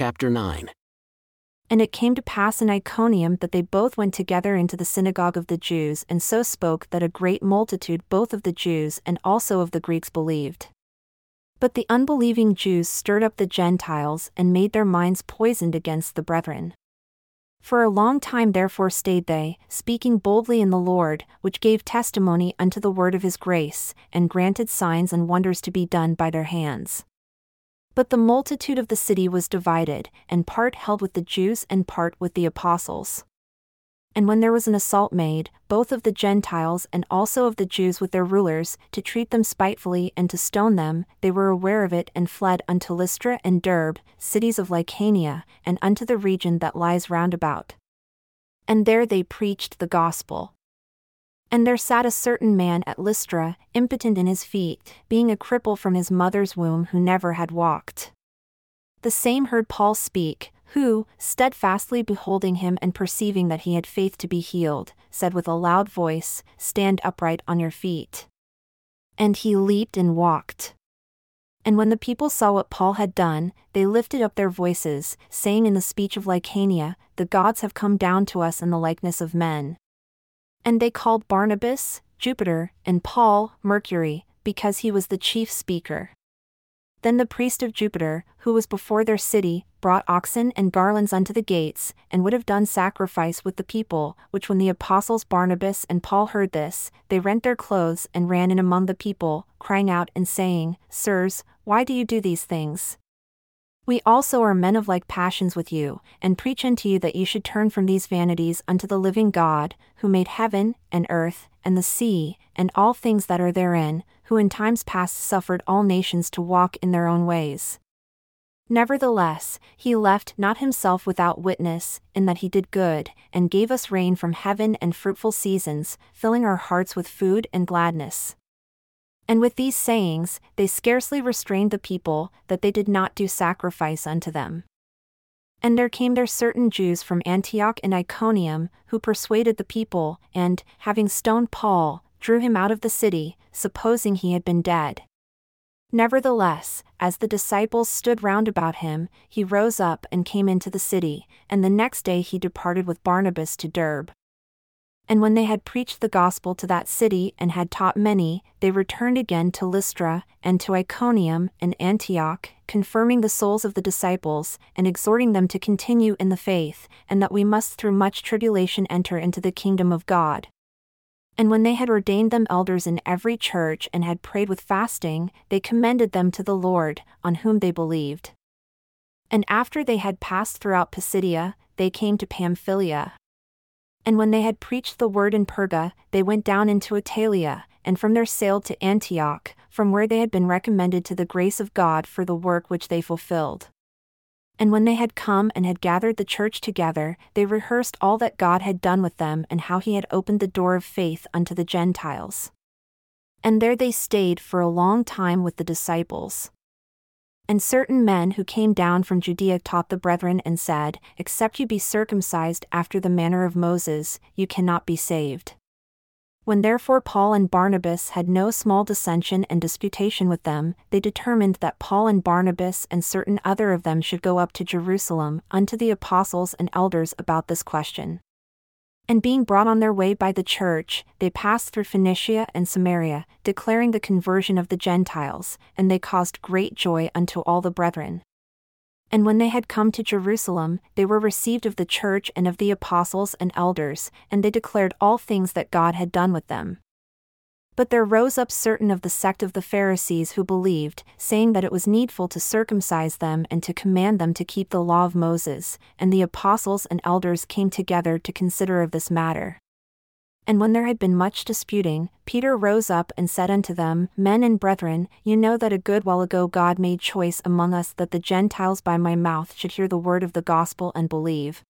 chapter 9. And it came to pass in Iconium that they both went together into the synagogue of the Jews and so spoke that a great multitude both of the Jews and also of the Greeks believed. But the unbelieving Jews stirred up the Gentiles and made their minds poisoned against the brethren. For a long time therefore stayed they, speaking boldly in the Lord, which gave testimony unto the word of his grace, and granted signs and wonders to be done by their hands. But the multitude of the city was divided, and part held with the Jews and part with the apostles. And when there was an assault made, both of the Gentiles and also of the Jews with their rulers, to treat them spitefully and to stone them, they were aware of it and fled unto Lystra and Derbe, cities of Lycaonia, and unto the region that lies round about. And there they preached the gospel. And there sat a certain man at Lystra, impotent in his feet, being a cripple from his mother's womb who never had walked. The same heard Paul speak, who, steadfastly beholding him and perceiving that he had faith to be healed, said with a loud voice, Stand upright on your feet. And he leaped and walked. And when the people saw what Paul had done, they lifted up their voices, saying in the speech of Lycaonia, The gods have come down to us in the likeness of men. And they called Barnabas, Jupiter, and Paul, Mercury, because he was the chief speaker. Then the priest of Jupiter, who was before their city, brought oxen and garlands unto the gates, and would have done sacrifice with the people, which when the apostles Barnabas and Paul heard this, they rent their clothes and ran in among the people, crying out and saying, Sirs, why do you do these things? We also are men of like passions with you, and preach unto you that you should turn from these vanities unto the living God, who made heaven, and earth, and the sea, and all things that are therein, who in times past suffered all nations to walk in their own ways. Nevertheless, he left not himself without witness, in that he did good, and gave us rain from heaven and fruitful seasons, filling our hearts with food and gladness. And with these sayings, they scarcely restrained the people, that they did not do sacrifice unto them. And there came there certain Jews from Antioch and Iconium, who persuaded the people, and, having stoned Paul, drew him out of the city, supposing he had been dead. Nevertheless, as the disciples stood round about him, he rose up and came into the city, and the next day he departed with Barnabas to Derbe. And when they had preached the gospel to that city and had taught many, they returned again to Lystra, and to Iconium and Antioch, confirming the souls of the disciples, and exhorting them to continue in the faith, and that we must through much tribulation enter into the kingdom of God. And when they had ordained them elders in every church and had prayed with fasting, they commended them to the Lord, on whom they believed. And after they had passed throughout Pisidia, they came to Pamphylia. And when they had preached the word in Perga, they went down into Attalia, and from there sailed to Antioch, from where they had been recommended to the grace of God for the work which they fulfilled. And when they had come and had gathered the church together, they rehearsed all that God had done with them and how he had opened the door of faith unto the Gentiles. And there they stayed for a long time with the disciples. And certain men who came down from Judea taught the brethren and said, Except you be circumcised after the manner of Moses, you cannot be saved. When therefore Paul and Barnabas had no small dissension and disputation with them, they determined that Paul and Barnabas and certain other of them should go up to Jerusalem unto the apostles and elders about this question. And being brought on their way by the church, they passed through Phoenicia and Samaria, declaring the conversion of the Gentiles, and they caused great joy unto all the brethren. And when they had come to Jerusalem, they were received of the church and of the apostles and elders, and they declared all things that God had done with them. But there rose up certain of the sect of the Pharisees who believed, saying that it was needful to circumcise them and to command them to keep the law of Moses, and the apostles and elders came together to consider of this matter. And when there had been much disputing, Peter rose up and said unto them, Men and brethren, you know that a good while ago God made choice among us that the Gentiles by my mouth should hear the word of the gospel and believe.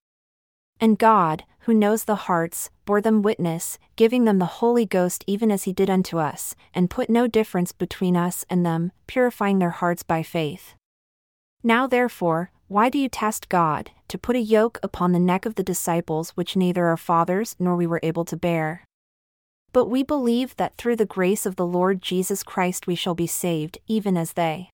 And God, who knows the hearts, bore them witness, giving them the Holy Ghost even as he did unto us, and put no difference between us and them, purifying their hearts by faith. Now therefore, why do you test God, to put a yoke upon the neck of the disciples which neither our fathers nor we were able to bear? But we believe that through the grace of the Lord Jesus Christ we shall be saved, even as they.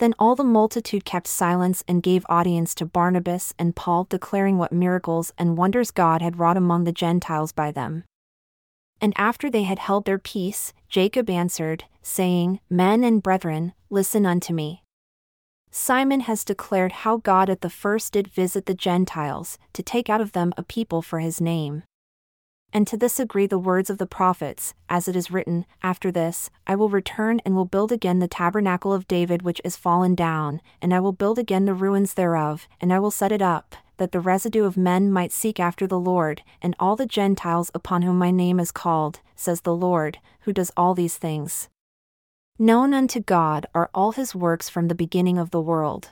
Then all the multitude kept silence and gave audience to Barnabas and Paul, declaring what miracles and wonders God had wrought among the Gentiles by them. And after they had held their peace, Jacob answered, saying, Men and brethren, listen unto me. Simon has declared how God at the first did visit the Gentiles, to take out of them a people for his name. And to this agree the words of the prophets, as it is written, After this, I will return and will build again the tabernacle of David which is fallen down, and I will build again the ruins thereof, and I will set it up, that the residue of men might seek after the Lord, and all the Gentiles upon whom my name is called, says the Lord, who does all these things. Known unto God are all his works from the beginning of the world.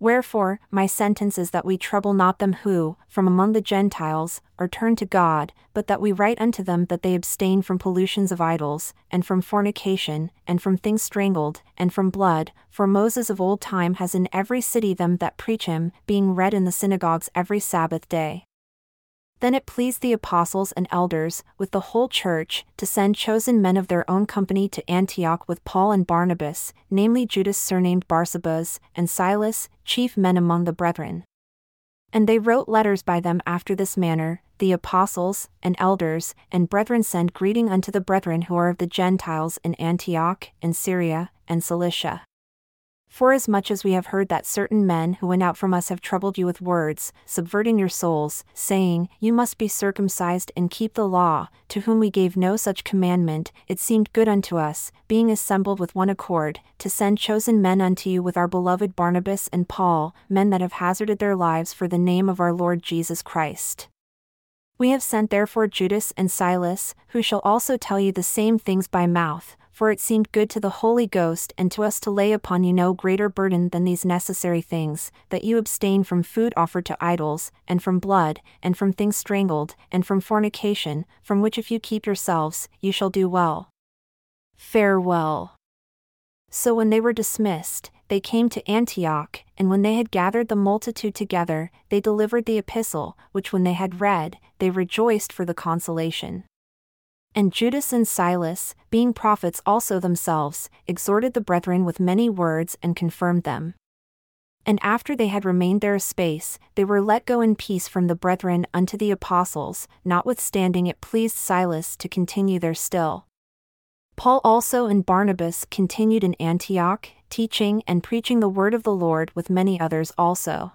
Wherefore, my sentence is that we trouble not them who, from among the Gentiles, are turned to God, but that we write unto them that they abstain from pollutions of idols, and from fornication, and from things strangled, and from blood, for Moses of old time has in every city them that preach him, being read in the synagogues every Sabbath day. Then it pleased the apostles and elders, with the whole church, to send chosen men of their own company to Antioch with Paul and Barnabas, namely Judas surnamed Barsabas, and Silas, chief men among the brethren. And they wrote letters by them after this manner The apostles, and elders, and brethren send greeting unto the brethren who are of the Gentiles in Antioch, and Syria, and Cilicia. Forasmuch as we have heard that certain men who went out from us have troubled you with words, subverting your souls, saying, You must be circumcised and keep the law, to whom we gave no such commandment, it seemed good unto us, being assembled with one accord, to send chosen men unto you with our beloved Barnabas and Paul, men that have hazarded their lives for the name of our Lord Jesus Christ. We have sent therefore Judas and Silas, who shall also tell you the same things by mouth, for it seemed good to the Holy Ghost and to us to lay upon you no greater burden than these necessary things, that you abstain from food offered to idols, and from blood, and from things strangled, and from fornication, from which if you keep yourselves, you shall do well. Farewell. So when they were dismissed, they came to Antioch, and when they had gathered the multitude together, they delivered the epistle, which when they had read, they rejoiced for the consolation. And Judas and Silas, being prophets also themselves, exhorted the brethren with many words and confirmed them. And after they had remained there a space, they were let go in peace from the brethren unto the apostles, notwithstanding it pleased Silas to continue there still. Paul also and Barnabas continued in Antioch, teaching and preaching the word of the Lord with many others also.